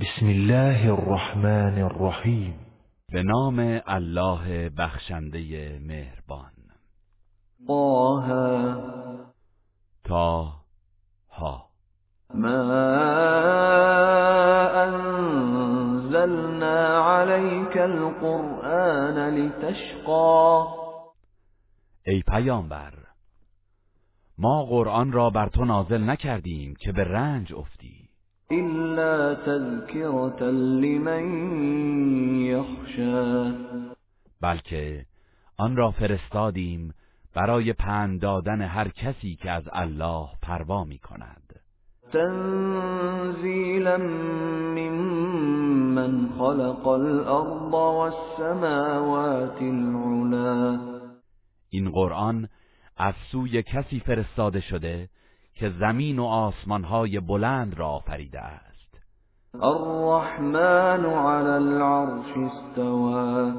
بسم الله الرحمن الرحیم به نام الله بخشنده مهربان. طه تا ها. ما انزلنا عليك القرآن لتشقى. ای پیامبر ما قرآن را بر تو نازل نکردیم که به رنج افتی. إلا تذكرة لمن يخشى. بلکه آن را فرستادیم برای پند دادن هر کسی که از الله پروا می کند تنزيلا ممن خلق الأرض والسماوات العلا. این قرآن از سوی کسی فرستاده شده که زمین و آسمانهای بلند را آفریده است. الرحمن على العرش استوى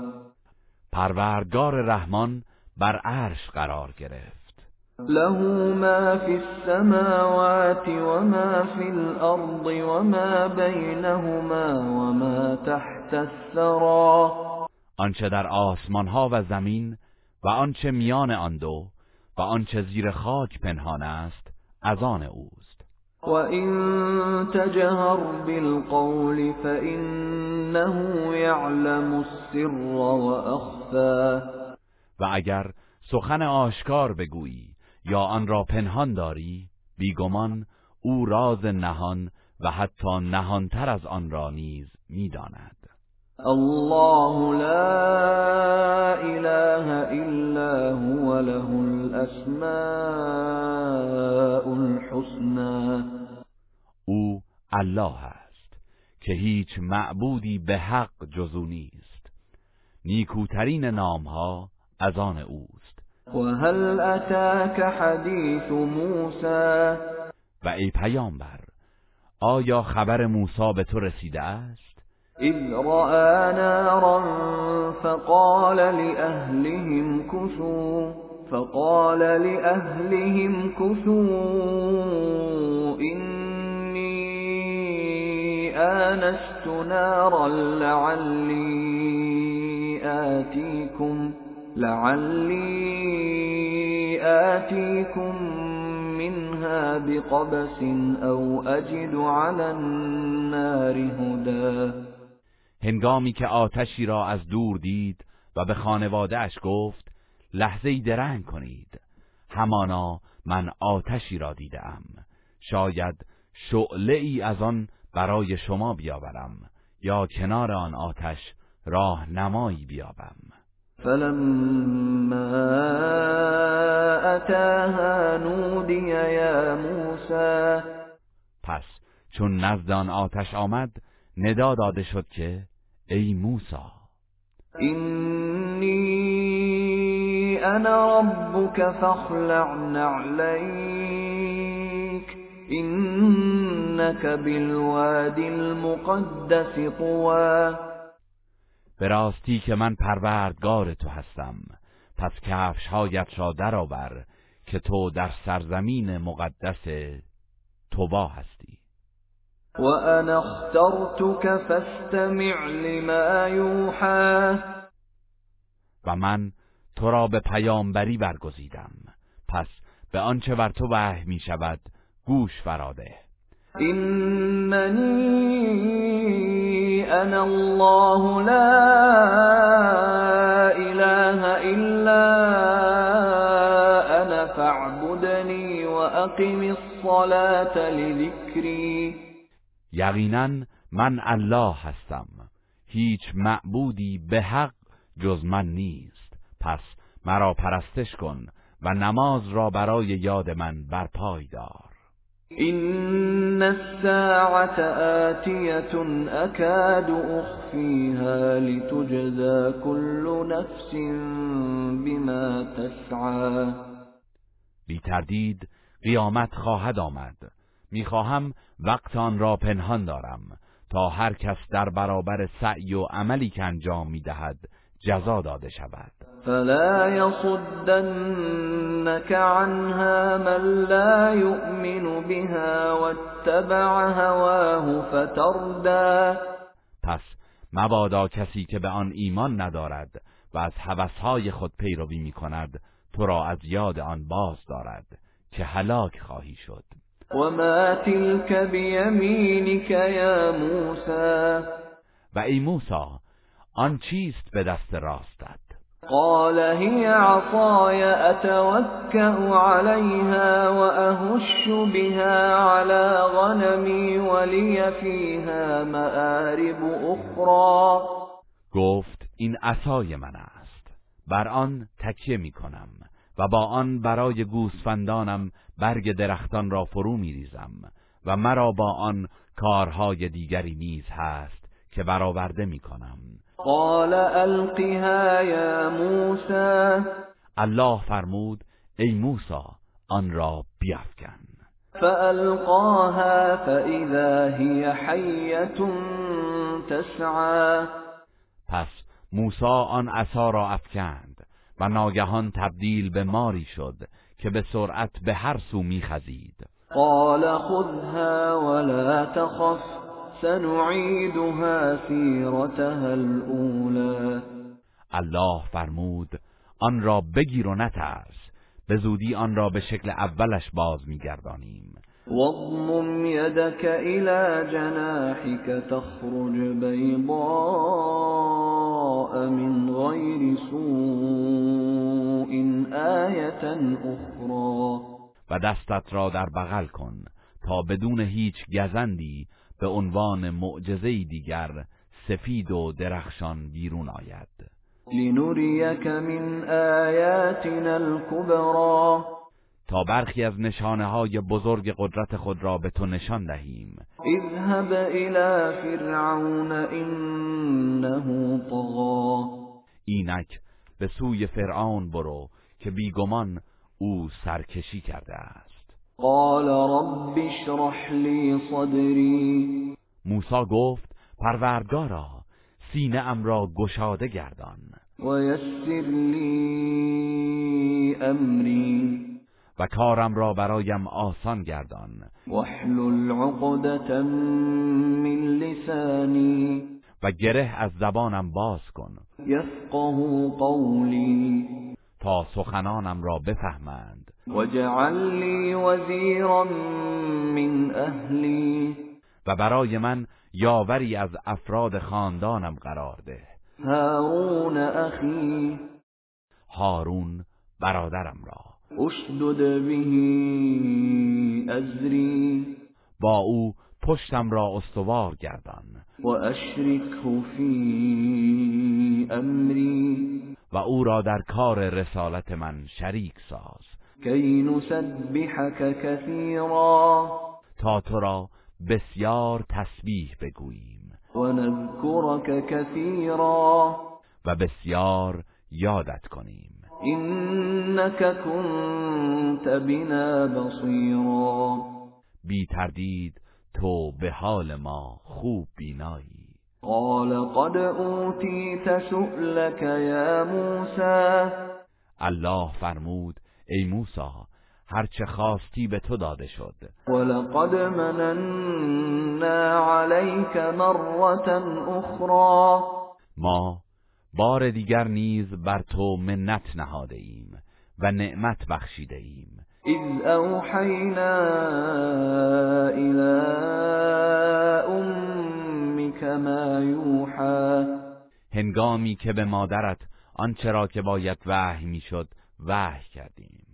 پروردگار رحمان بر عرش قرار گرفت. له ما في السماوات وما في الأرض وما بينهما وما تحت الثرى آنچه در آسمانها و زمین و آنچه میان آن دو و آنچه زیر خاک پنهان است از آن اوست. وإن تجهر بالقول فإنه يعلم السر وأخفى. و اگر سخن آشکار بگویی یا آن را پنهان داری بیگمان او راز نهان و حتی نهانتر از آن را نیز می‌داند. الله لا إله إلا هو له الأسماء الحسنى او الله است که هیچ معبودی به حق جزو نیست. نیکوترین نامها از آن اوست. وهل أتاك حديث موسى و ای پیامبر آیا خبر موسی به تو رسیده است؟ إذ رأى نارا فقال لأهلهم كثوا فقال لأهلهم كثوا إني آنست نارا لعلي آتيكم لعلي آتيكم منها بقبس أو أجد على النار هدى. هنگامی که آتشی را از دور دید و به خانوادهش گفت لحظه درنگ کنید. همانا من آتشی را دیدم. شاید شعله ای از آن برای شما بیاورم یا کنار آن آتش راه نمایی بیابم. فلما أتاها نودي يا موسى پس چون نزد آن آتش آمد ندا داده شد که ای موسی. إني أنا ربك فاخلع نعليك إنك بالوادي المقدس طوى. به راستی که من پروردگار تو هستم پس کفش هایت را درآور که تو در سرزمین مقدس توبا هستی. وأنا اخترتك فاستمع لما يوحى. و من تو را به پیامبری برگزیدم. پس به آنچه بر تو وحی می شود گوش فراده إنني أنا الله لا إله إلا أنا فاعبدني وأقم الصلاة لذكري. یقینا من الله هستم. هیچ معبودی به حق جز من نیست. پس مرا پرستش کن و نماز را برای یاد من برپای دار. إن الساعة آتية أكاد أخفيها لتجزى كل نفس بما تسعى. بی تردید قیامت خواهد آمد. می‌خواهم وقت آن را پنهان دارم تا هر کس در برابر سعی و عملی که انجام می‌دهد جزا داده شود. فلا يصدنك عنها من لا يؤمن بها واتبع هواه فتردى پس مبادا کسی که به آن ایمان ندارد و از هوسهای خود پیروی می کند تو را از یاد آن باز دارد که هلاک خواهی شد. وما تلك بيمينك يا موسى و ای موسی آن چیست به دست راستت؟ قال هي عصاي أتوكأ عليها وأهش بها على غنمي ولي فيها مآرب أخرى گفت این عصای من است. بر آن تکیه می کنم و با آن برای گوسفندانم برگ درختان را فرو می ریزم و مرا با آن کارهای دیگری نیز هست که برآورده می کنم قال ألقها يا موسى. الله فرمود ای موسی آن را بیافکن فألقاها فإذا هي حية تسعى. پس موسی آن عصا را افکند و ناگهان تبدیل به ماری شد که به سرعت به هر سو میخزید. قال خذها ولا تخف سنعيدها سيرتها الأولى. الله فرمود آن را بگیر و نترس. به زودی آن را به شکل اولش باز میگردانیم. واضمم يدك إلى جناحك تخرج بيضاء من غير سوء آية أخرى. و دستت را در بغل کن تا بدون هیچ گزندی به عنوان معجزه دیگر سفید و درخشان بیرون آید. لنريك من آياتنا الكبرى. تا برخی از نشانه های بزرگ قدرت خود را به تو نشان دهیم. اذهب إلى فرعون إنه طغى اینک به سوی فرعون برو که بیگمان او سرکشی کرده است. قال رب اشرح لي صدري موسی گفت پروردگارا سینه ام را گشاده گردان. ويسر لي أمري و کارم را برایم آسان گردان. من لساني و گره از زبانم باز کن. يفقه قولي تا سخنانم را بفهمند. واجعل لي وزيرا من أهلي و برای من یاوری از افراد خاندانم قرار ده. هارون أخي هارون برادرم را. اشدد به أزري با او پشتم را استوار گردان. وأشركه في أمري و او را در کار رسالت من شریک ساز. كي نسبحك كثيرا تا تو را بسیار تسبیح بگوییم. ونذكرك كثيرا و بسیار یادت کنیم. إنك كنت بنا بصيرا. بی تردید تو به حال ما خوب بینایی. قال قد أوتيت سؤلك يا موسى. الله فرمود ای موسی هرچه خواستی به تو داده شد. ولقد مننا عليك مرة أخرى. ما بار دیگر نیز بر تو منت نهاده ایم و نعمت بخشیده ایم إذ أوحينا إلى أمك ما يوحى هنگامی که به مادرت آنچه را که باید وحی می‌شد وحی کردیم.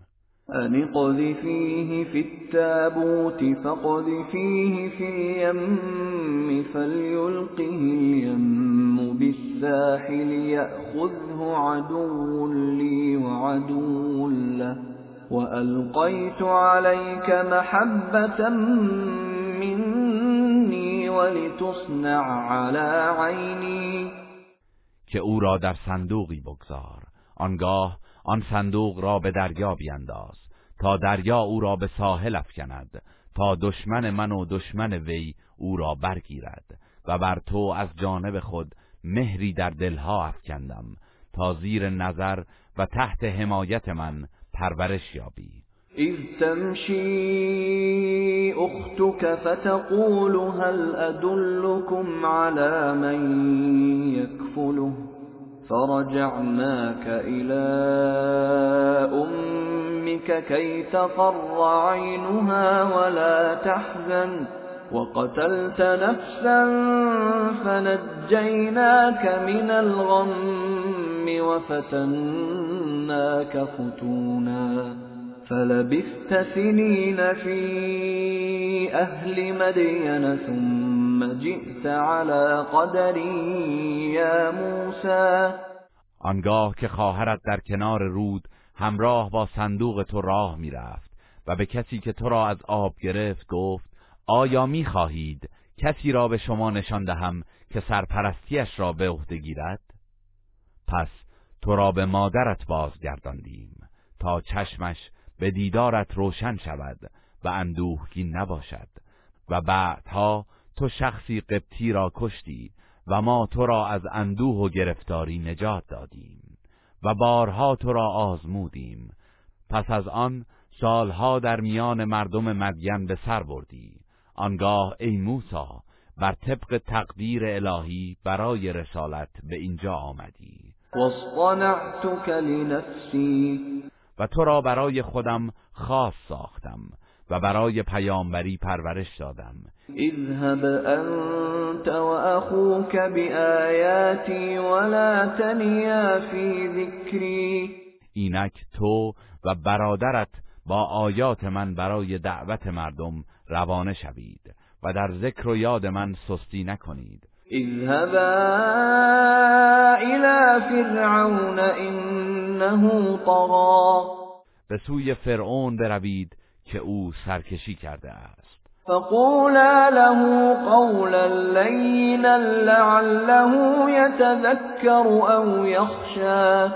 أن اقذفيه في التابوت فاقذفيه في اليم فليلقه اليم بالساحل يأخذه عدو لي وعدو له وألقيت عليك محبة مني ولتصنع على عيني که أو را در صندوقی بگذار. آنگاه آن صندوق را به دریا بینداز تا دریا او را به ساحل افکند تا دشمن من و دشمن وی او را برگیرد و بر تو از جانب خود مهری در دلها افکندم تا زیر نظر و تحت حمایت من پرورش یابی. إذ تمشي أختك فتقول هل أدلكم على من يكفله فرجعناك إلى أمك كي تقر عينها ولا تحزن وقتلت نفسا فنجيناك من الغم وفتناك فتونا فلبثت سنين في أهل مدين ثم جئت على قدری یا موسى. آنگاه که خواهرت در کنار رود همراه با صندوق تو راه می‌رفت و به کسی که تو را از آب گرفت گفت آیا می خواهید کسی را به شما نشان دهم که سرپرستیش را به عهده گیرد؟ پس تو را به مادرت بازگرداندیم تا چشمش به دیدارت روشن شود و اندوهگین نباشد و بعدها تو شخصی قبطی را کشتی و ما تو را از اندوه و گرفتاری نجات دادیم و بارها تو را آزمودیم. پس از آن سالها در میان مردم مدین به سر بردی. آنگاه ای موسی بر طبق تقدیر الهی برای رسالت به اینجا آمدی. و تو را برای خودم خاص ساختم. و برای پیامبری پرورش دادم. اذهب انت واخوك بآیاتی ولا تنیا فی ذکری. اینک تو و برادرت با آیات من برای دعوت مردم روانه شوید و در ذکر و یاد من سستی نکنید. اذهبا الى فرعون انه طغى به سوی فرعون بروید که او سرکشی کرده است. فقولا له قولا لینا لعله یتذکر او یخشى.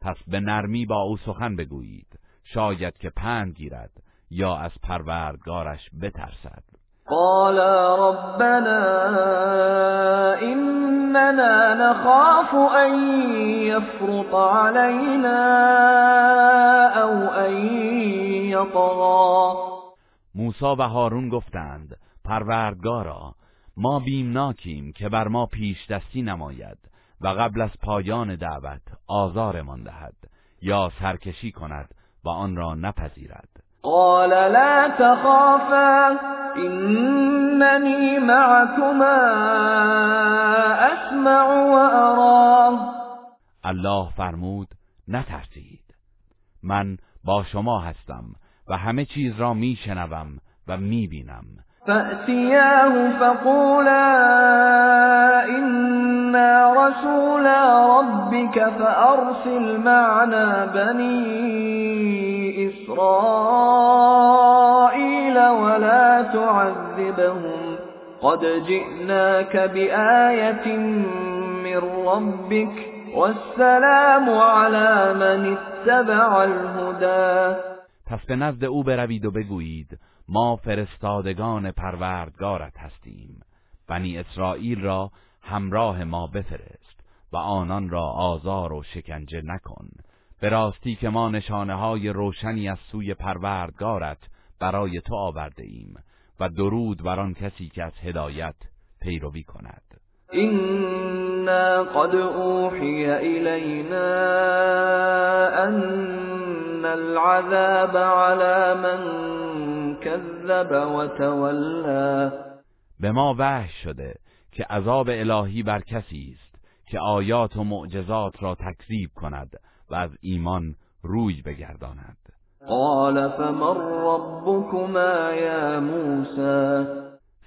پس به نرمی با او سخن بگویید. شاید که پند گیرد یا از پروردگارش بترسد. قال ربنا اننا نخاف ان يفرط علينا او ان يطغى. موسی و هارون گفتند پروردگارا ما بیمناکیم که بر ما پیش دستی نماید و قبل از پایان دعوت آزارمان دهد یا سرکشی کند و آن را نپذیرد. قال لا تخافا انني معكما اسمع وارى الله فرمود نترسید. من با شما هستم و همه چیز را میشنوم و می‌بینم. فأتياه فقولا إنا رسولا ربك فأرسل معنا بني إسرائيل ولا تعذبهم. قد جئناك بآية من ربك والسلام على من اتبع الهدى. پس به نزد او بروید و بگویید ما فرستادگان پروردگارت هستیم. بنی اسرائیل را همراه ما بفرست و آنان را آزار و شکنجه نکن. به راستی که ما نشانه های روشنی از سوی پروردگارت برای تو آورده ایم و درود بر آن کسی که از هدایت پیروی کند. إنا قد أوحي إلينا أن العذاب على من كذب وتولى. به ما وحی شده که عذاب الهی بر کسی است که آیات و معجزات را تکذیب کند و از ایمان روی بگرداند. قال فمن ربكما يا موسى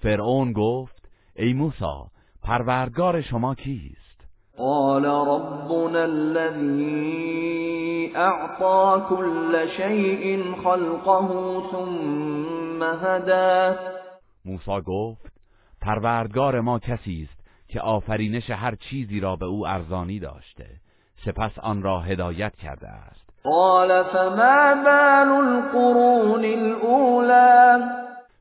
فرعون گفت ای موسی پروردگار شما کیست؟ قال ربنا الذي اعطى كل شيء خلقه ثم هدى. موسی گفت پروردگار ما کسی است که آفرینش هر چیزی را به او ارزانی داشته. سپس آن را هدایت کرده است. قال فما بال القرون الاولى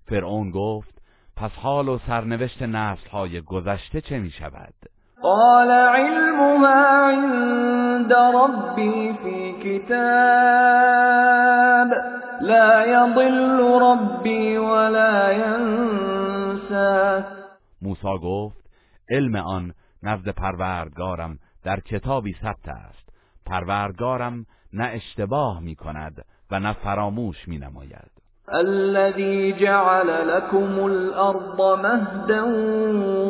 فرعون گفت پس حال و سرنوشت نسل های گذشته چه می شود؟ قال علمها عند ربي في كتاب لا يضل ربي ولا ينسى. موسی گفت علم آن نزد پروردگارم در کتابی ثبت است. پروردگارم نه اشتباه می کند و نه فراموش می نماید الذي جعل لكم الأرض مهدا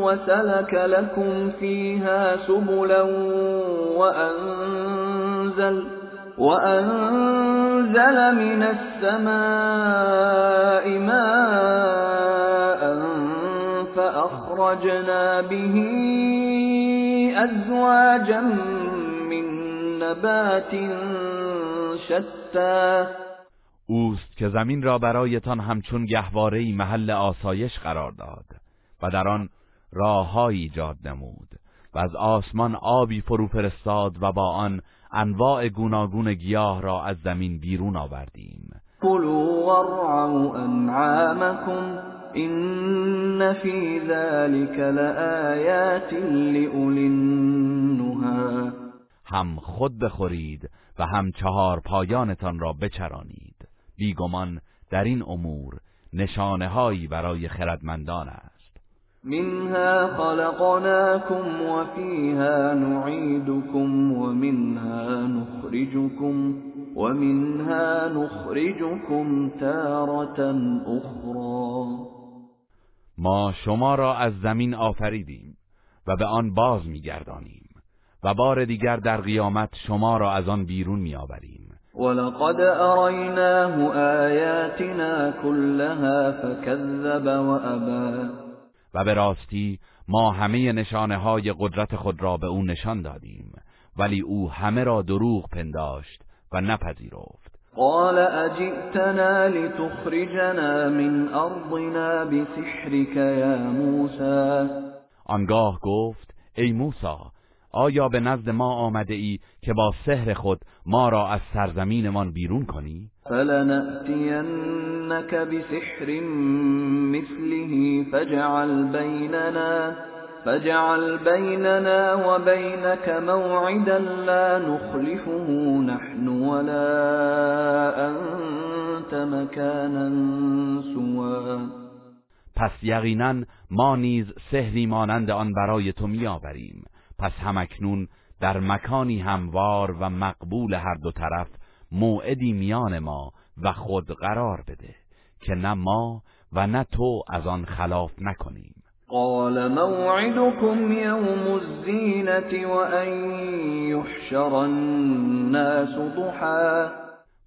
وسلك لكم فيها سبلا وأنزل, وأنزل من السماء ماء فأخرجنا به أزواجا من نبات شتى. اوست که زمین را برایتان همچون گهواره محل آسایش قرار داد و در آن راههایی ایجاد نمود و از آسمان آبی فرو فرستاد و با آن انواع گوناگون گیاه را از زمین بیرون آوردیم. كلوا وارعوا انعامكم ان في ذلك لآیات لأولی النهى. هم خود بخورید و هم چهار پایانتان را بچرانید. بیگمان در این امور نشانه هایی برای خردمندان است. منها خلقناكم وفيها نعيدكم ومنها نخرجكم ومنها نخرجكم تارة اخرى ما شما را از زمین آفریدیم و به آن باز میگردانیم و بار دیگر در قیامت شما را از آن بیرون میآوریم. ولقد أريناه آياتنا كلها فكذب وأبى. و به راستی ما همه نشانه های قدرت خود را به او نشان دادیم ولی او همه را دروغ پنداشت و نپذیرفت. قال اجئتنا لتخرجنا من ارضنا بسحرك یا موسى. آنگاه گفت ای موسی آیا به نزد ما آمده ای که با سحر خود ما را از سرزمینمان بیرون کنی؟ فلنأتینك بسحر مثله فجعل بیننا. فجعل بیننا وبینك موعدا لا نخلفه نحن ولا انت مكانا سوا پس یقینا ما نیز سحری مانند آن برای تو میآوریم. پس همکنون در مکانی هموار و مقبول هر دو طرف موعدی میان ما و خود قرار بده که نه ما و نه تو از آن خلاف نکنیم. قال موعدكم يوم الزينة وأن يحشر الناس ضحا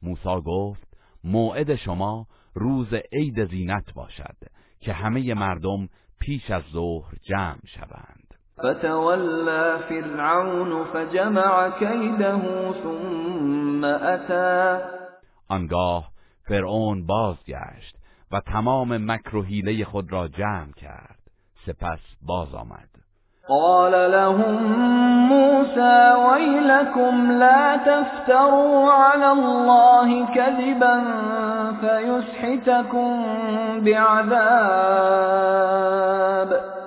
موسی گفت موعد شما روز عید زینت باشد که همه مردم پیش از ظهر جمع شوند. فتولى فرعون فجمع كيده ثم أتى. آنگاه فرعون بازگشت و تمام مکر و حیله خود را جمع کرد. سپس باز آمد. قال لهم موسى ويلكم لا تفتروا على الله كذبا فيسحتكم بعذاب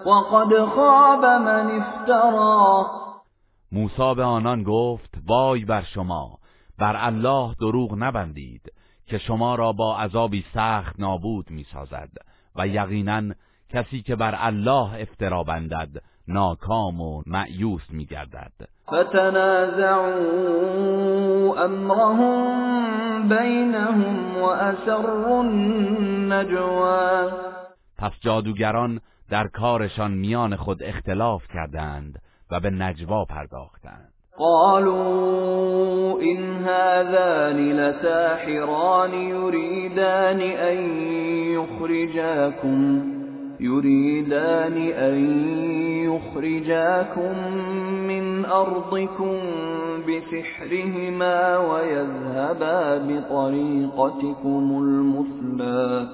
وقد خاب من افترا موسی به آنان گفت وای بر شما بر الله دروغ نبندید که شما را با عذابی سخت نابود می‌سازد و یقینا کسی که بر الله افترا بندد ناکام و معیوس میگردد. فتنازعوا امرهم بینهم و اسروا النجوا پس جادوگران در کارشان میان خود اختلاف کردند و به نجوا پرداختند. قالوا إن هذان لساحران يريدان أن يخرجاكم. يريدان أن يخرجاكم من أرضكم بسحرهما ويذهبا بطريقتكم المثلى.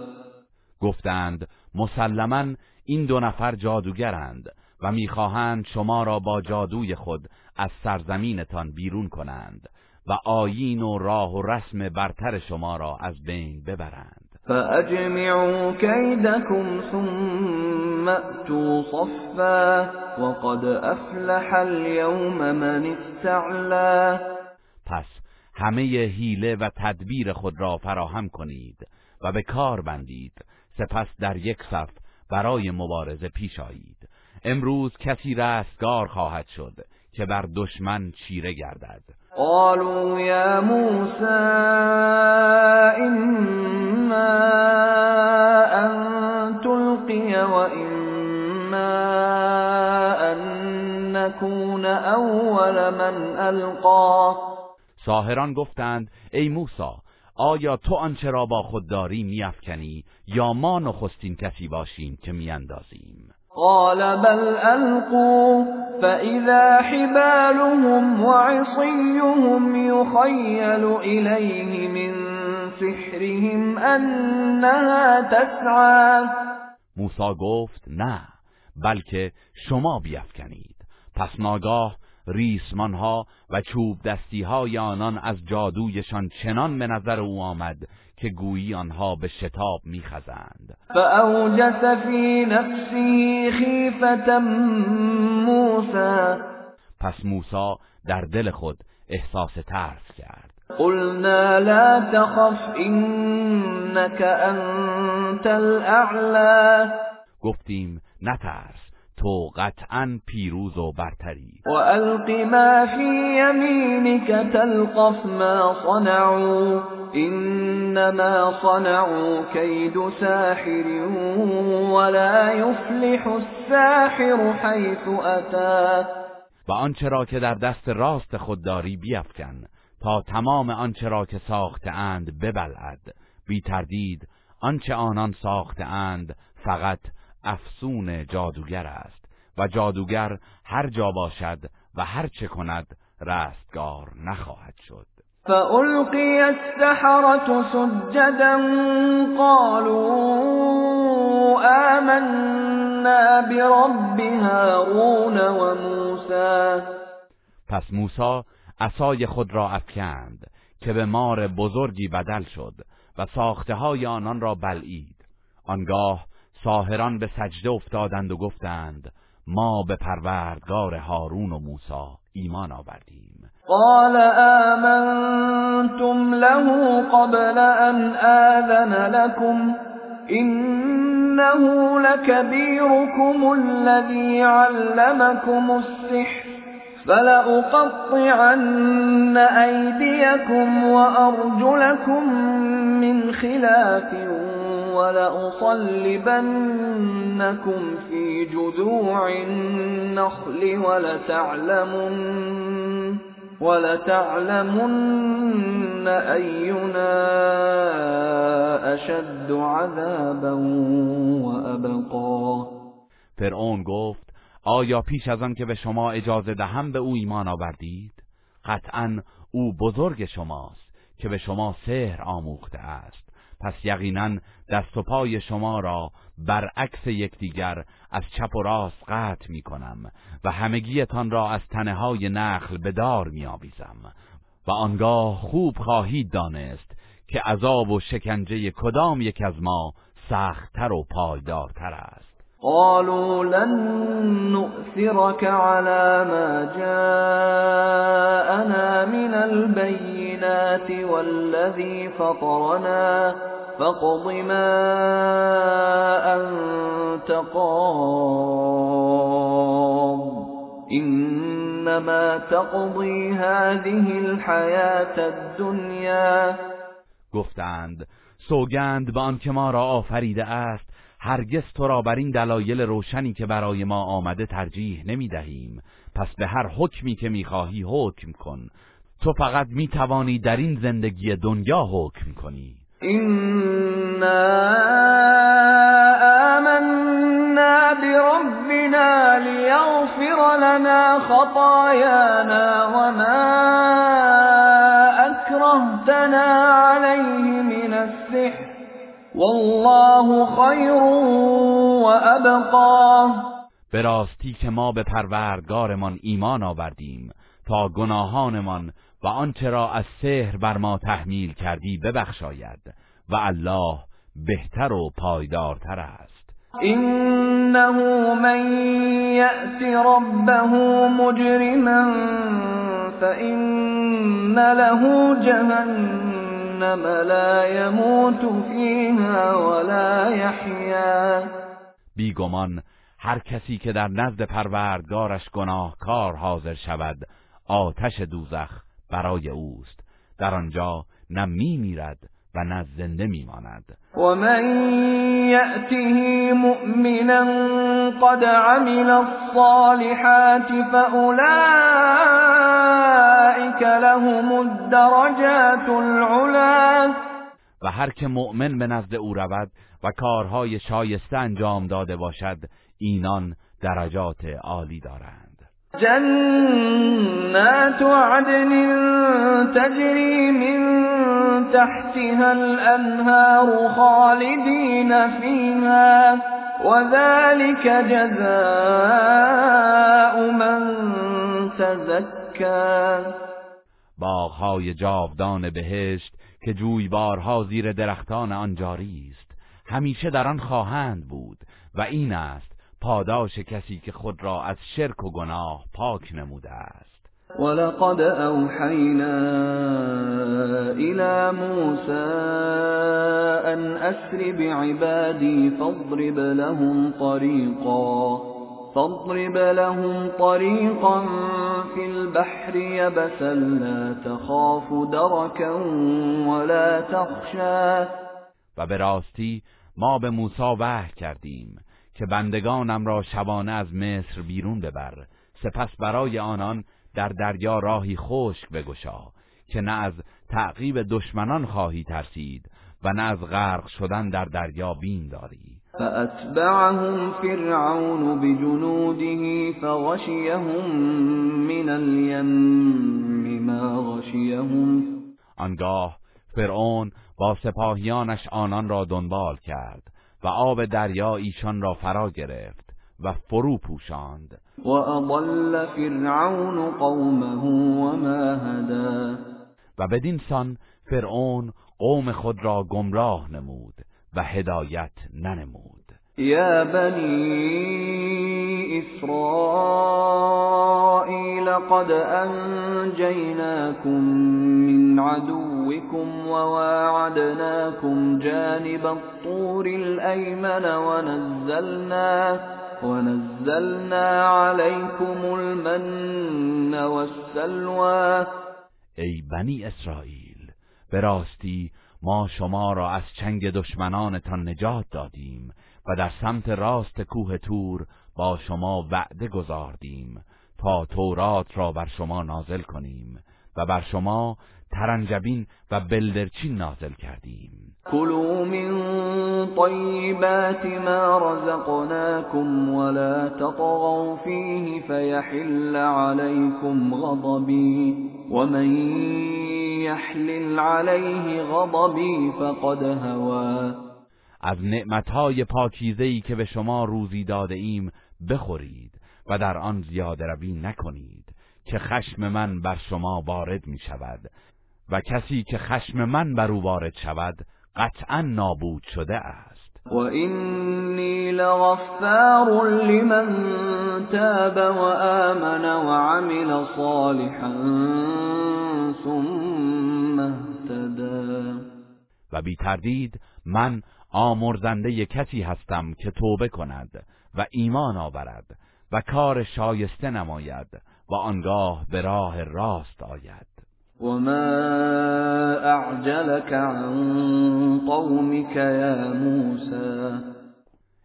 گفتند مسلما این دو نفر جادوگرند و می‌خواهند شما را با جادوی خود از سرزمینتان بیرون کنند و آیین و راه و رسم برتر شما را از بین ببرند. فأجمعوا كيدكم ثم أتوا صفا وقد أفلح اليوم من استعلا پس همه حیله و تدبیر خود را فراهم کنید و به کار بندید. سپس در یک صف برای مبارزه پیش آیید. امروز کسی رستگار خواهد شد. که بر دشمن چیره گردد. قالوا یا موسى إما أن تلقي وإما أن نكون أول من ألقى. ساهران گفتند ای موسی آیا تو آنچه را با خود داری میافکنی یا ما نخستین کسی باشیم که میاندازیم؟ قال بل ألقوا فإذا حبالهم وعصيهم يخيل إليه من سحرهم أنها تسعى موسی گفت نه بلکه شما بیافکنید پس ناگاه ریسمانها و چوب دستی های آنان از جادویشان چنان به نظر او آمد که گویی آنها به شتاب میخزند. فأوجس في نفسه خيفة موسى. پس موسی در دل خود احساس ترس کرد. قلنا لا تخف إنك أنت الأعلى. گفتیم نترس. تو قطعا پیروز و برتری. وألق ما في يمينك تلقف ما صنعوا إنما صنعوا كيد ساحر ولا يفلح الساحر حيث أتى. و آنچه را که در دست راست خود داری بیفکن تا تمام آنچه را که ساخته اند ببلعد. بی تردید آنچه آنان ساخته اند فقط افسون جادوگر است و جادوگر هر جا باشد و هر چه کند رستگار نخواهد شد. فألقي السحرة سجدا قالوا آمنا برب هارون وموسى. پس موسی عصای خود را افکند که به مار بزرگی بدل شد و ساخته های آنان را بلعید. آنگاه ساهران به سجده افتادند و گفتند ما به پروردگار هارون و موسی ایمان آوردیم. قال آمنتم له قبل أن آذن لكم إنه لكبيركم الذي علمكم السحر فلأقطعن أيديكم وأرجلكم من خلاف ولأصلبنكم في جذوع النخل ولتعلمن ولتعلمن أينا أشد عذابا وأبقى. فرعون گفت آیا پیش از آن که به شما اجازه دهم به او ایمان آوردید؟ قطعا او بزرگ شماست که به شما سحر آموخته است. پس یقینا دست و پای شما را برعکس یکدیگر از چپ و راست قطع می کنم و همگیتان را از تنه های نخل به دار می و آنگاه خوب خواهید دانست که عذاب و شکنجه کدام یک از ما سختتر و پایدارتر است. قالوا لن نؤثرك على ما جاءنا من البينات والذي فطرنا. فاقض ما أنت قاض. إنما تقضي هذه الحياة الدنيا. گفتند سوگند به آنکه ما را آفریده است هرگز تو را بر این دلایل روشنی که برای ما آمده ترجیح نمی دهیم پس به هر حکمی که می‌خواهی حکم کن. تو فقط می توانی در این زندگی دنیا حکم کنی. إنا آمنا بربنا ليغفر لنا خطايانا وما أكرهتنا عليه من السحر والله خير وأبقى. به راستی که ما به پروردگارمان ایمان آوردیم تا گناهانمان و آنچه را از سحر بر ما تحمیل کردی ببخشاید و الله بهتر و پایدارتر است. إنه من يأت ربه مجرما فإن له جهنم. لا يموت فيها ولا يحيا. بیگمان هر کسی که در نزد پروردگارش گناهکار حاضر شود آتش دوزخ برای اوست. در آنجا نه می میرد و نه زنده میماند و من یأته مؤمنا قد عمل الصالحات فأولئك لهم الدرجات العلا و هر که مؤمن به نزد او رود و کارهای شایسته انجام داده باشد اینان درجات عالی دارند. جنات عدن تجري من تحتها الأنهار خالدين فيها وذلك جزاء من تزكى باغهای جاودان بهشت که جویبارها زیر درختان آن جاری است همیشه در آن خواهند بود و این است پاداش کسی که خود را از شرک و گناه پاک نموده است. ولقد اوحینا الى موسى ان اسر بعبادي فاضرب لهم طريقا فاضرب لهم طريقا في البحر يبسا لا تخاف دركا ولا تخشى. و به راستی ما به موسی وحی کردیم که بندگانم را شبانه از مصر بیرون ببر سپس برای آنان در دریا راهی خشک بگشا که نه از تعقیب دشمنان خواهی ترسید و نه از غرق شدن در دریا بین داری. فأتبعهم فرعون بجنوده فغشيهم من الیم ما غشيهم. آنگاه فرعون با سپاهیانش آنان را دنبال کرد و آب دریا ایشان را فرا گرفت و فرو پوشاند. و اضل فرعون قومه وما هدا و بدین سان فرعون قوم خود را گمراه نمود. و هدایت ننمود. یا بنی اسرائیل قد انجیناکم من عدوكم وواعدناكم جانب الطور الأيمن ونزلنا ونزلنا عليكم المن والسلوى ای بنی اسرائیل به راستی ما شما را از چنگ دشمنانتان نجات دادیم و در سمت راست کوه تور با شما وعده گذاردیم تا تورات را بر شما نازل کنیم. و بر شما ترنجبین و بلدرچین نازل کردیم. کلوا من طیبات ما رزقناكم ولا تطغوا فيه فيحل عليكم غضبي ومن يحلل عليه غضبي فقد هوى از نعمتهای پاکیزه‌ای که به شما روزی داده ایم بخورید و در آن زیاده روی نکنید. که خشم من بر شما وارد می شود و کسی که خشم من بر او وارد شود قطعا نابود شده است. و اینی لغفار لمن تاب و آمن و عمل صالحا ثم اهتدا و بی تردید من آمرزنده کسی هستم که توبه کند و ایمان آورد و کار شایسته نماید و آنگاه به راه راست آید. وما اعجلك عن قومك یا موسى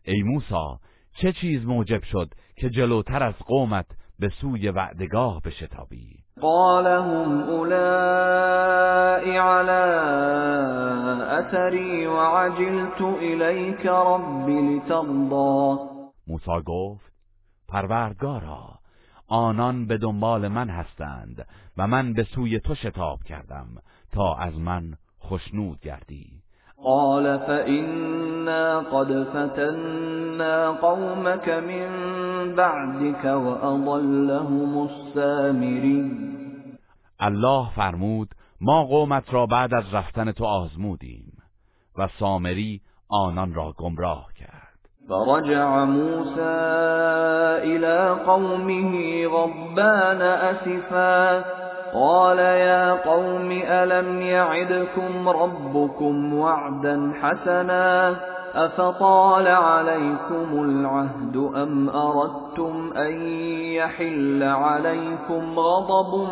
ای موسی چه چیز موجب شد که جلوتر از قومت به سوی وعدگاه بشتابی؟ قال هم اولائی على اثری وعجلت الیک ربی لترضا موسی گفت پروردگارا آنان به دنبال من هستند و من به سوی تو شتاب کردم تا از من خشنود گردی. قال فإنا قد فتنا قومك من بعدك وأضلهم السامري الله فرمود ما قومت را بعد از رفتن تو آزمودیم و سامری آنان را گمراه کرد. فرجع موسى إلى قومه غضبان أسفا. قال يا قوم ألم يعدكم ربكم وعدا حسنا؟ أفطال عليكم العهد أم أردتم أن يحل عليكم غضب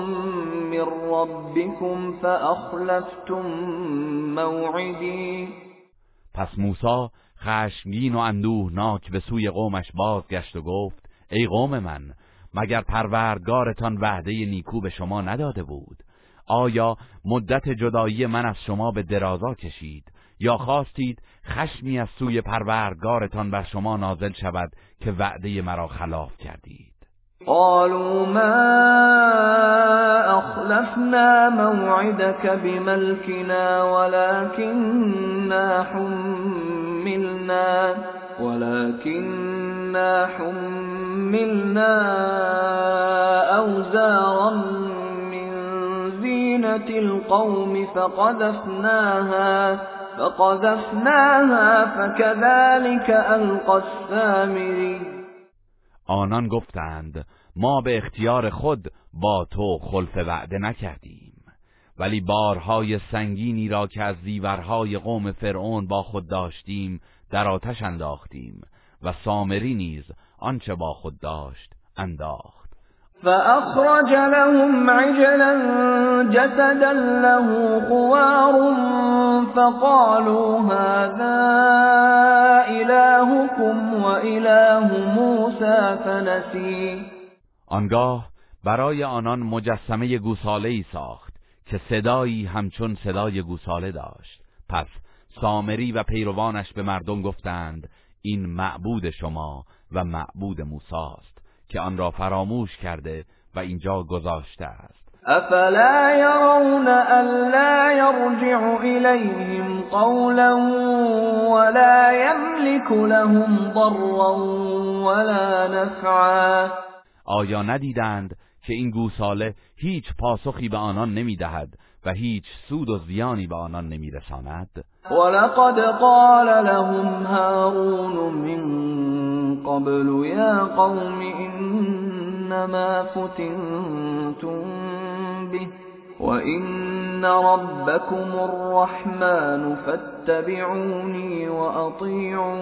من ربكم فأخلفتم موعدي؟ پس موسی خشمگین و اندوهناک به سوی قومش بازگشت و گفت ای قوم من مگر پروردگارتان وعده نیکو به شما نداده بود؟ آیا مدت جدایی من از شما به درازا کشید؟ یا خواستید خشمی از سوی پروردگارتان بر شما نازل شود که وعده مرا خلاف کردید؟ قالوا ما أخلفنا موعدك بملكنا ولكننا ولكننا حملنا أوزارا من زينة القوم فقذفناها فقذفناها فكذلك ألقى السامري. آنان گفتند ما به اختیار خود با تو خلف وعده نکردیم. ولی بارهای سنگینی را که از زیورهای قوم فرعون با خود داشتیم در آتش انداختیم و سامری نیز آنچه با خود داشت انداخت. فأخرج لهم عجلا جسدا له خوار فقالوا هذا إلهكم وإله موسى فنسي. آنگاه برای آنان مجسمه گوساله ای ساخت. که صدایی همچون صدای گوساله داشت. پس سامری و پیروانش به مردم گفتند این معبود شما و معبود موساست که آن را فراموش کرده و اینجا گذاشته است. افلا يرون الا يرجع اليهم قولا ولا يملك لهم ضرا ولا نفعا. آیا ندیدند که این گوساله هیچ پاسخی به آنان نمی‌دهد و هیچ سود و زیانی به آنان نمیرساند. ولقد قال لهم هارون من قبل يا قوم إنما فتنتم به وإن ربكم الرحمن فاتبعوني وأطيعوا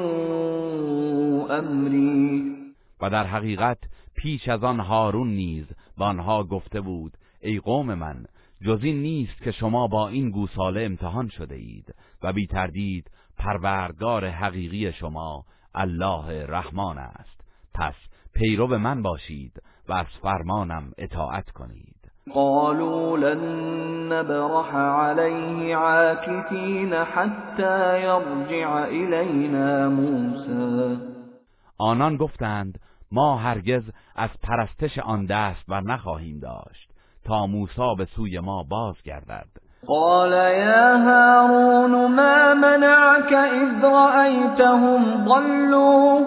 أمري. و در حقیقت پیش از آن هارون نیز به آنها گفته بود ای قوم من جز این نیست که شما با این گوساله امتحان شده اید و بی تردید پروردگار حقیقی شما الله رحمان است. پس پیرو من باشید و از فرمانم اطاعت کنید. قالوا لن نبرح عليه عاكفين حتى يرجع إلينا موسى. آنان گفتند ما هرگز از پرستش آن دست بر نخواهیم داشت تا موسی به سوی ما بازگردد. قال يا هارون ما منعك إذ رأيتهم ضلوا؟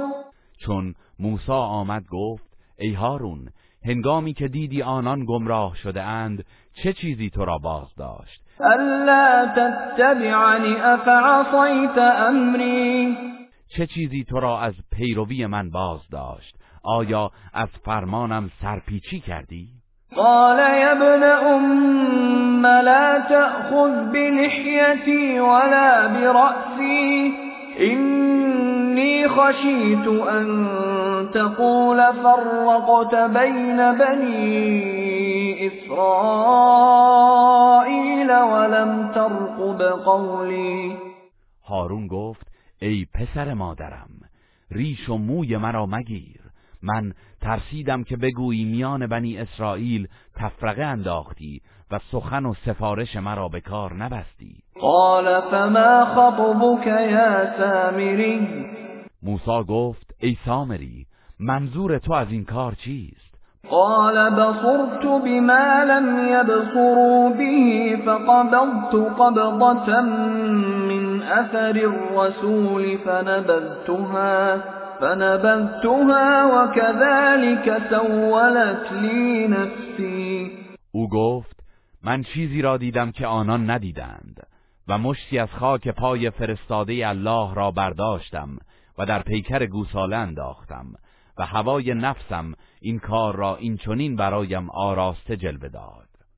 چون موسی آمد گفت ای هارون هنگامی که دیدی آنان گمراه شده اند چه چیزی تو را باز داشت؟ ألا تتبعني أفعصيت أمري؟ چه چیزی تو را از پیروی من باز داشت؟ آیا از فرمانم سرپیچی کردی؟ قال يا ابن أم لا تأخذ بلحيتي ولا برأسي. إني خشيت أن تقول فرقت بين بني إسرائيل ولم ترقب قولي. هارون گفت ای پسر مادرم ریش و موی مرا مگیر. من ترسیدم که بگویی میان بنی اسرائیل تفرقه انداختی و سخن و سفارش مرا به کار نبستی. قال فما خطبك يا سامري؟ موسی گفت ای سامری منظور تو از این کار چیست؟ قال بصرت بما لم يبصروا به فقبضت قبضة من أثر الرسول فنبذتها. فنبذتها وكذلك سولت لي نفسي. او گفت من چیزی را دیدم که آنان ندیدند و مشتی از خاک پای فرستاده الله را برداشتم و در پیکر گوساله انداختم و هوای نفسم این کار را این چنین برایم آراسته جلوه داد.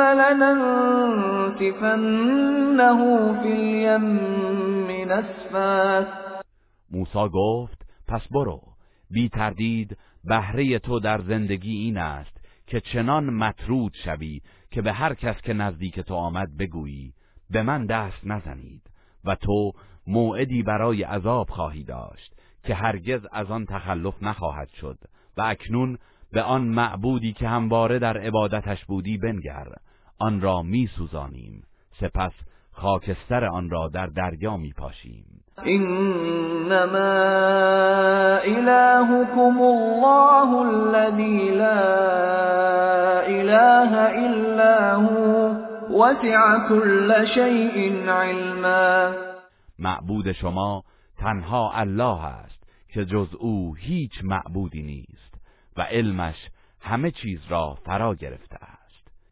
لننتفنه في اليم نسفا. موسی گفت پس برو بی تردید بهره تو در زندگی این است که چنان مطرود شوی که به هر کس که نزدیک تو آمد بگویی به من دست نزنید و تو موعدی برای عذاب خواهی داشت که هرگز از آن تخلف نخواهد شد و اکنون به آن معبودی که همواره در عبادتش بودی بنگر. آن را می سوزانیم سپس خاکستر آن را در دریا می پاشیم انما الهكم الله الذي لا اله الا هو وسع كل شيء علما. معبود شما تنها الله است که جز او هیچ معبودی نیست. و علمش همه چیز را فرا گرفته است.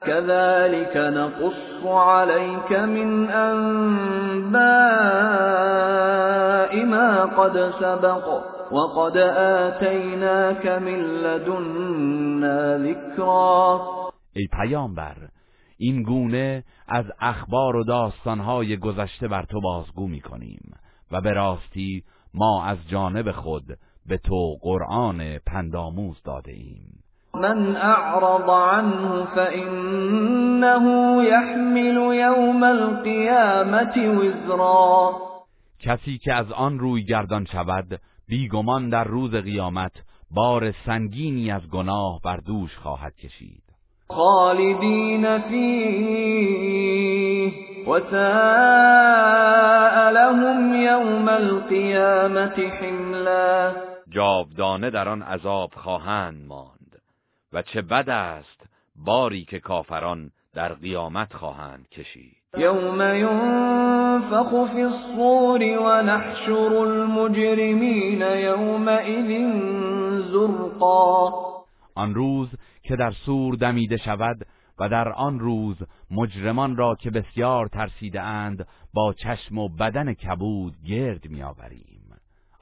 كذلك نقص عليك من أنباء ما قد سبق وقد آتيناك من لدنا ذكرا. ای پیامبر این گونه از اخبار و داستانهای گذشته بر تو بازگو می کنیم و به راستی ما از جانب خود به تو قرآن پنداموز داده ایم. من اعرض عنه فإنه يحمل يوم القيامة وزرا. کسی که از آن روی گردان شود بیگمان در روز قیامت بار سنگینی از گناه بر دوش خواهد کشید. خالدین فیه وساء لهم يوم القيامة حملا. جاودانه در آن عذاب خواهند ماند و چه بد است باری که کافران در قیامت خواهند کشید. يوم ينفخ في الصور ونحشر المجرمين يومئذ زرقا. آن روز که در سور دمیده شود و در آن روز مجرمان را که بسیار ترسیده اند با چشم و بدن کبود گرد میآوریم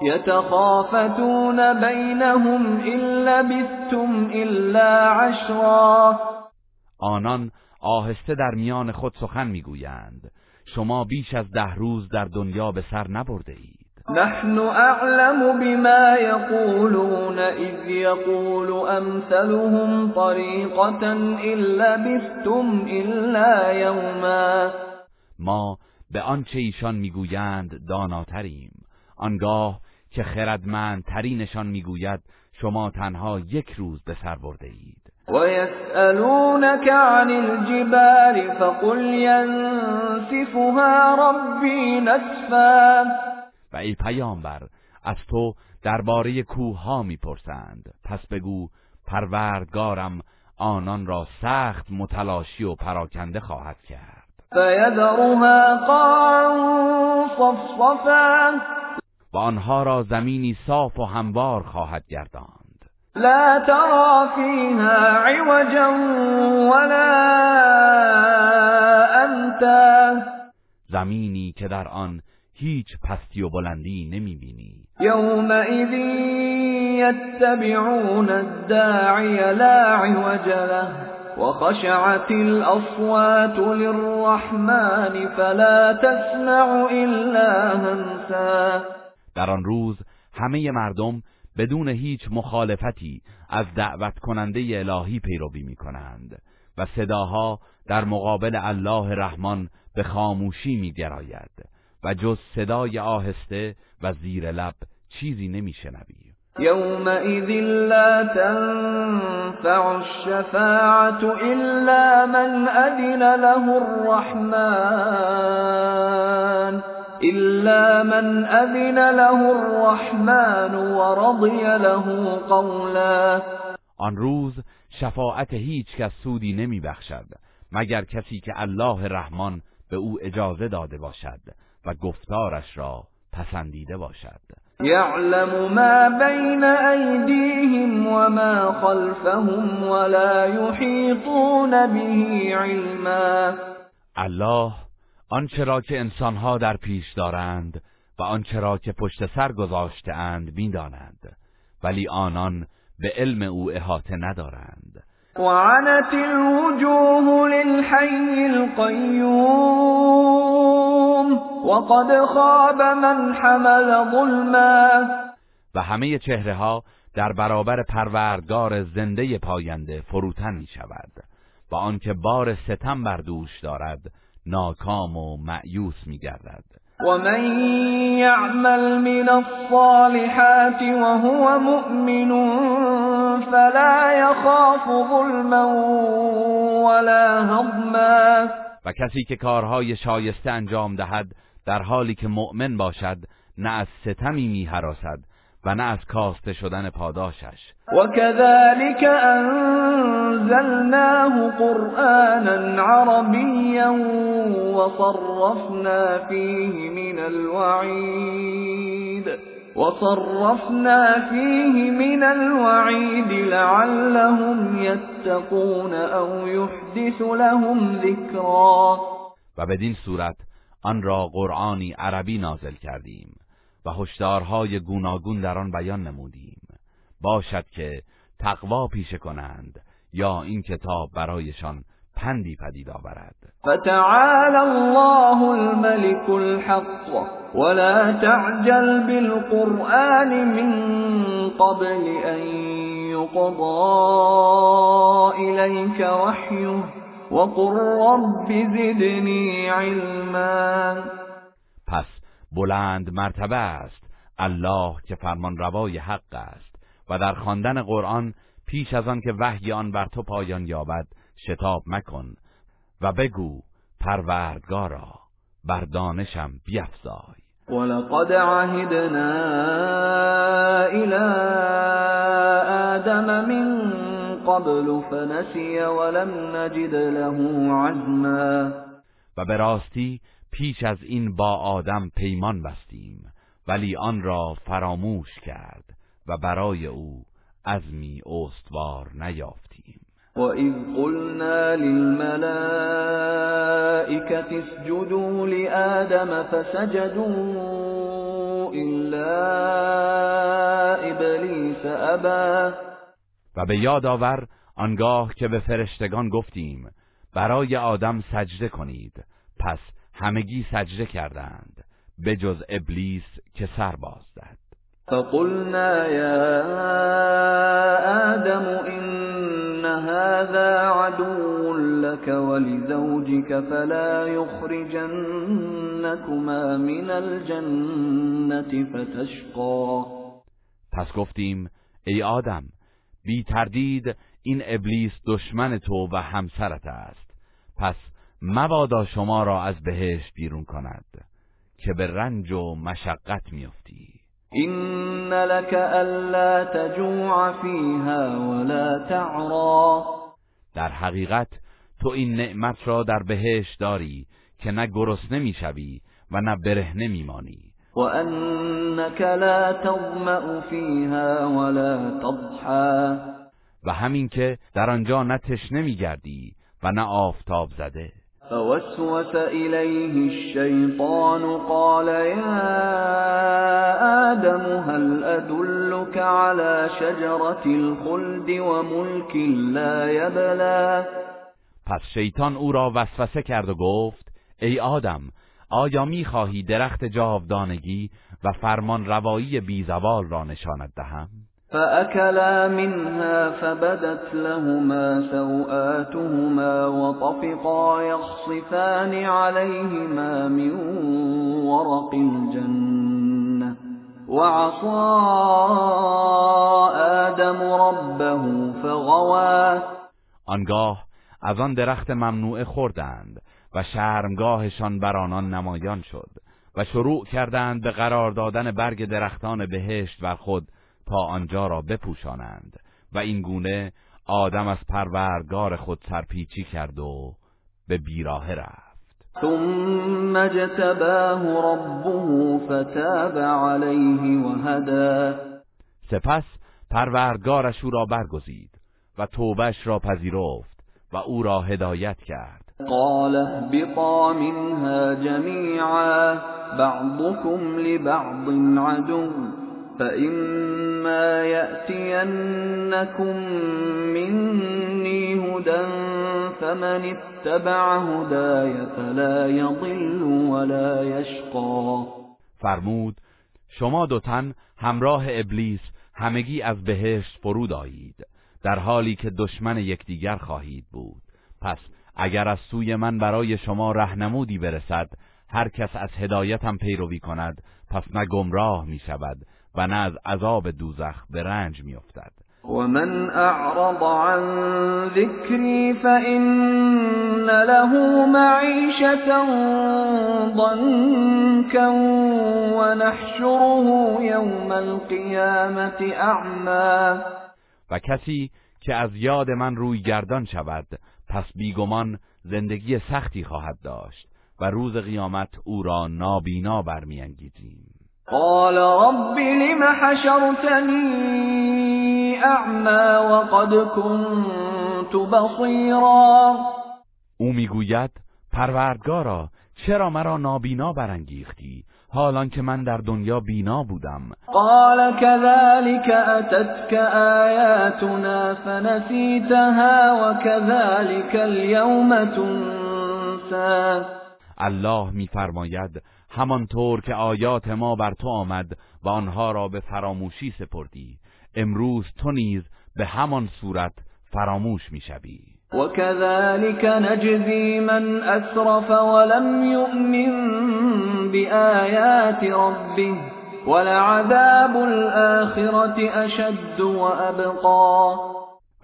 يتخافتون بينهم إن لبثتم إلا عشرا. آنان آهسته در میان خود سخن می‌گویند. شما بیش از ده روز در دنیا به سر نبرده اید. نحن أعلم بما يقولون إذ يقول أمثلهم طريقة إن لبثتم إلا يوما ما به آنچه ایشان می‌گویند داناتریم. آنگاه که خردمند ترینشان می‌گوید شما تنها یک روز به سر برده اید. ويسألونك عن الجبال فقل ينسفها ربي نسفا. و ای پیامبر از تو درباره کوه ها می‌پرسند. پس بگو پروردگارم آنان را سخت متلاشی و پراکنده خواهد کرد. فيذرها قاعا صفصفا. و آنها را زمینی صاف و هموار خواهد گرداند. لا ترى فيها عوجا ولا أمتا. زمینی که در آن هیچ پستی و بلندی نمی‌بینی يومئذ يتبعون الداعي لا عوج له وخشعت الأصوات للرحمن فلا تسمع إلا همسا. در آن روز همه مردم بدون هیچ مخالفتی از دعوت کننده الهی پیروی می کنند و صداها در مقابل الله رحمان به خاموشی می گراید و جز صدای آهسته و زیر لب چیزی نمی شنوی يومئذ لا تنفع الشفاعة إلا من أذن له الرحمن. إلا من أذن له الرحمن ورضي له قولا. آن روز شفاعت هیچ کس سودی نمی بخشد مگر کسی که الله رحمان به او اجازه داده باشد و گفتارش را پسندیده باشد. يعلم ما بين أيديهم وما خلفهم ولا يحيطون به علما. الله آنچه را که انسانها در پیش دارند و آنچه را که پشت سر گذاشته اند می‌دانند ولی آنان به علم او احاطه ندارند. وعنت الوجوه للحي القيوم وقد خاب من حمل ظلما و همه چهره ها در برابر پروردگار زنده پاینده فروتن می شود و آنکه بار ستم بر دوش دارد ناکام و معیوس می گردد ومن يعمل من الصالحات وهو مؤمن فلا يخاف ظلما ولا هضما. و کسی که کارهای شایسته انجام دهد در حالی که مؤمن باشد نه از ستمی می حراسد و نه از کاسته شدن پاداشش. وكذلك أنزلناه قرآنا عربيا وصرفنا فيه من الوعيد وصرفنا فيه من الوعيد لعلهم يتقون أو يحدث لهم ذكرا و بدین صورت آن را قرآنی عربی نازل کردیم. و هشدارهای گوناگون در آن بیان نمودیم. باشد که تقوا پیشه کنند یا این کتاب برایشان پندی پدید آورد. فتعالى الله الملك الحق ولا تعجل بالقرآن من قبل أن يقضى إليك وحيه وقل رب زدني علما. بلند مرتبه است. الله که فرمان روای حق است. و در خواندن قرآن پیش از آن که وحی آن بر تو پایان یابد شتاب مکن و بگو پروردگارا بر دانشم بیفزای. ولقد عهدنا إلى آدم من قبل فنسي ولم نجد له عزما. و به راستی پیش از این با آدم پیمان بستیم ولی آن را فراموش کرد و برای او عزمی استوار نیافتیم. وَإِذْ قُلْنَا لِلْمَلَائِكَةِ اسْجُدُوا لِآدَمَ فَسَجَدُوا إِلَّا إِبْلِيسَ أَبَى و به یاد آور آنگاه که به فرشتگان گفتیم برای آدم سجده کنید پس همگی سجده کردند به جز ابلیس که سر باز زد. فقلنا يا آدم إن هذا عدو لك ولزوجك فلا يخرجنكما من الجنة فتشقى پس گفتیم ای آدم بی تردید این ابلیس دشمن تو و همسرت است. پس مبادا شما را از بهشت بیرون کند که به رنج و مشقت میافتی إن لك ألا تجوع فيها ولا تعرى در حقیقت تو این نعمت را در بهشت داری که نه گرسنه می‌شوی و نه برهنه میمانی. وأنك لا تظمأ فيها ولا تضحى و همین که در آنجا نه تشنه میگردی و نه آفتاب زده. فوسوس إليه الشيطان قال يا آدم هل أدلك على شجرة الخلد وملك لا يبلى؟ پس شیطان او را وسوسه کرد و گفت ای آدم آیا می‌خواهی درخت جاودانگی و فرمان روایی بیزوال را نشانت دهم؟ فأكلا منها فبدت لهما سوآتهما وطفقا يخصفان عليهما من ورق الجنة وعصى آدم ربه فغوى. آنگاه از آن درخت ممنوعه خوردند و شرمگاهشان بر آنان نمایان شد و شروع کردند به قرار دادن برگ درختان بهشت بر خود تا آنجا را بپوشانند و این گونه آدم از پروردگار خود سرپیچی کرد و به بیراه رفت. ثم اجتباه ربه فتاب عليه وهدى سپس پروردگارش او را برگزید و توبش را پذیرفت و او را هدایت کرد. قال اهبطا منها جميعا بعضكم لبعض عدو. فإما يأتينكم مني هدى فمن اتبع هداي فلا يضل ولا يشقى. فرمود شما دو تن همراه ابلیس همگی از بهشت فرود آیید در حالی که دشمن یکدیگر خواهید بود. پس اگر از سوی من برای شما رهنمودی برسد هر کس از هدایتم پیروی کند پس نه گمراه می شود و نه از عذاب دوزخ به رنج می افتد ومن أعرض عن ذكري فإن له معيشة ضنكا ونحشره يوم القيامة أعمى و کسی که از یاد من روی گردان شود پس بیگمان زندگی سختی خواهد داشت و روز قیامت او را نابینا برمیانگیزیم. قال رب لم حشرتني أعمى وقد كنت بصيرا. او می‌گوید پروردگارا چرا مرا نابینا برانگیختی؟ حالان که من در دنیا بینا بودم. قال كذلك أتتك آياتنا فنسيتها وكذلك اليوم تنسى. الله میفرماید همانطور که آیات ما بر تو آمد و آنها را به فراموشی سپردی. امروز تو نیز به همان صورت فراموش می‌شوی وكذلك نجزي من أسرف ولم يؤمن بآيات ربه ولعذاب الآخرة أشد وأبقى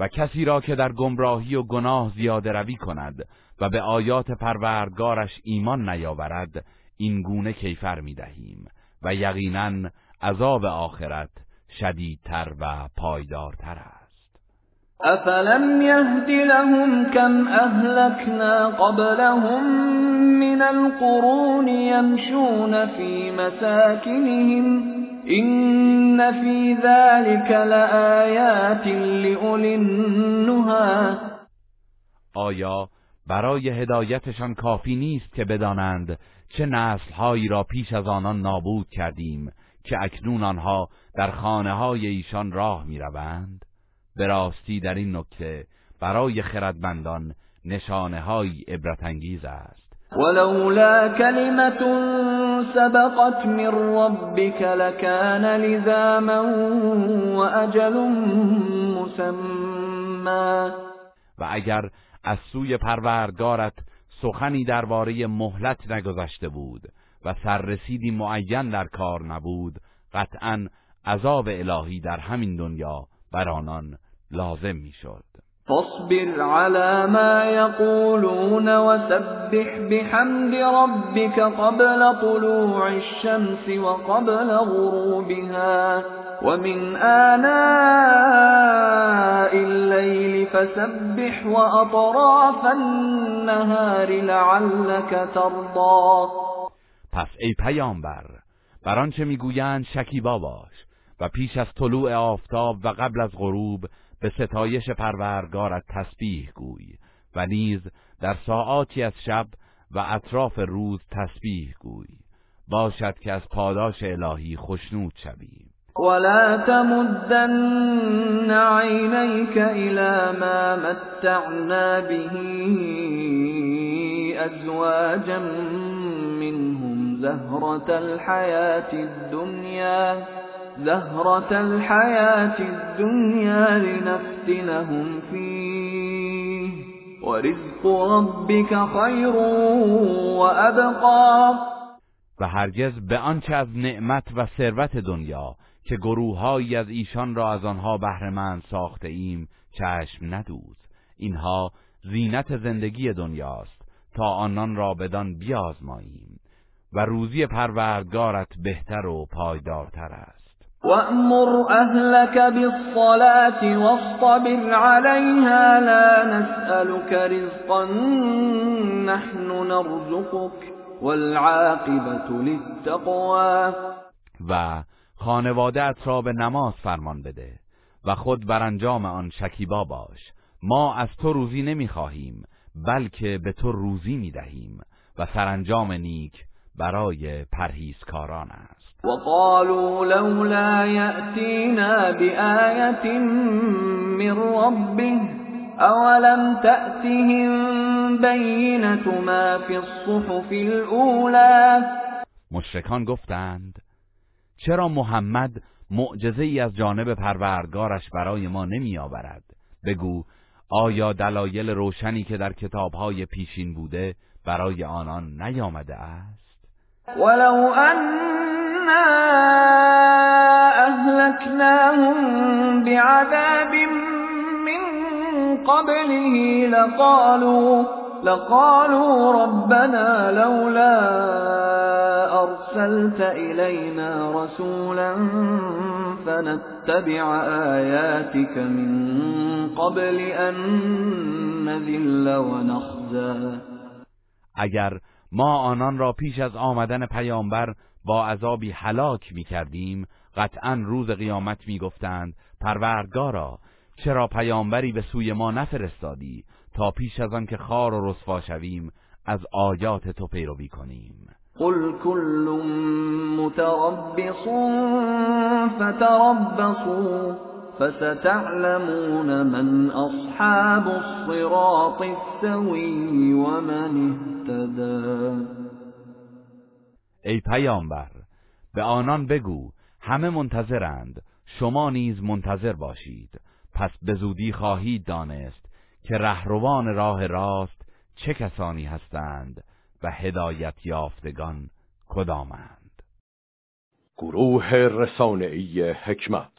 و کسی را که در گمراهی و گناه زیاده روی کند و به آیات پروردگارش ایمان نیاورد این گونه کیفر می دهیم و یقینا عذاب آخرت شدیدتر و پایدارتر است. أفلم يهد لهم كم أهلكنا قبلهم من القرون يمشون في مساكنهم إن في ذلك لآيات لأولي النهى آیا برای هدایتشان کافی نیست که بدانند چه نسلهایی را پیش از آنان نابود کردیم که اکنون آنها در خانه های ایشان راه می روند؟ به راستی در این نکته برای خردمندان نشانه های عبرت انگیز است ولولا كلمة سبقت من ربك لكان لزاما وأجل مسمى و اگر از سوی پروردگارت سخنی درباره مهلت نگذشته بود و سررسیدی معین در کار نبود قطعا عذاب الهی در همین دنیا بر آنان لازم می‌شد. فاصبر على ما يقولون وسبح بحمد ربك قبل طلوع الشمس وقبل غروبها. ومن آناء الليل فسبح وأطراف النهار لعلك ترضى. پس ای پیامبر بر آنچه می‌گویند شکیبا باش و پیش از طلوع آفتاب و قبل از غروب به ستایش پروردگارت تسبیح گوی و نیز در ساعاتی از شب و اطراف روز تسبیح گوی. باشد که از پاداش الهی خشنود شوی. ولا تمدن عينيك إلى ما متعنا به أزواجا منهم زهرة الحياة الدنيا زهرة الحياة الدنيا لنفتنهم فيه. ورزق ربك خير وأبقى. و هرگز به آنچه از نعمت و ثروت دنیا که گروههایی از ایشان را از آنها بهرهمند ساخته ایم چشم ندوز. اینها زینت زندگی دنیاست. تا آنان را بدان بیازماییم. و روزی پروردگارت بهتر و پایدارتر است. وأمر أهلك بالصلاة واصطبر عليها لا نسألك رزقا نحن نرزقك والعاقبة للتقوى. و خانوادت را به نماز فرمان بده و خود بر انجام آن شکیبا باش. ما از تو روزی نمی‌خواهیم بلکه به تو روزی می‌دهیم و سرانجام نیک برای پرهیزکاران است. وقالوا لولا يأتينا بآية من ربه أولم تأتهم بينة ما في الصحف الأولى؟ مشرکان گفتند چرا محمد معجزه ای از جانب پروردگارش برای ما نمی آورد بگو آیا دلایل روشنی که در کتابهای پیشین بوده برای آنان نیامده است؟ ولو أنا أهلكناهم بعذاب من قبله لقالوا لقالوا ربنا لولا أرسلت إلينا رسولا فنتبع آياتك من قبل أن نذل ونخزى. اگر ما آنان را پیش از آمدن پیامبر با عذابی هلاک می کردیم قطعا روز قیامت می گفتند پروردگارا چرا پیامبری به سوی ما نفرستادی؟ تا پیش از آن که خار و رسوا شویم از آیات تو پیروی کنیم. قل كل متربص فتربصوا فستعلمون من أصحاب الصراط السوي ومن اهتدى ای پیامبر به آنان بگو همه منتظرند شما نیز منتظر باشید. پس به زودی خواهید دانست که رهروان راه راست چه کسانی هستند و هدایت یافتگان کدامند؟ گروه رسانه‌ای حکمت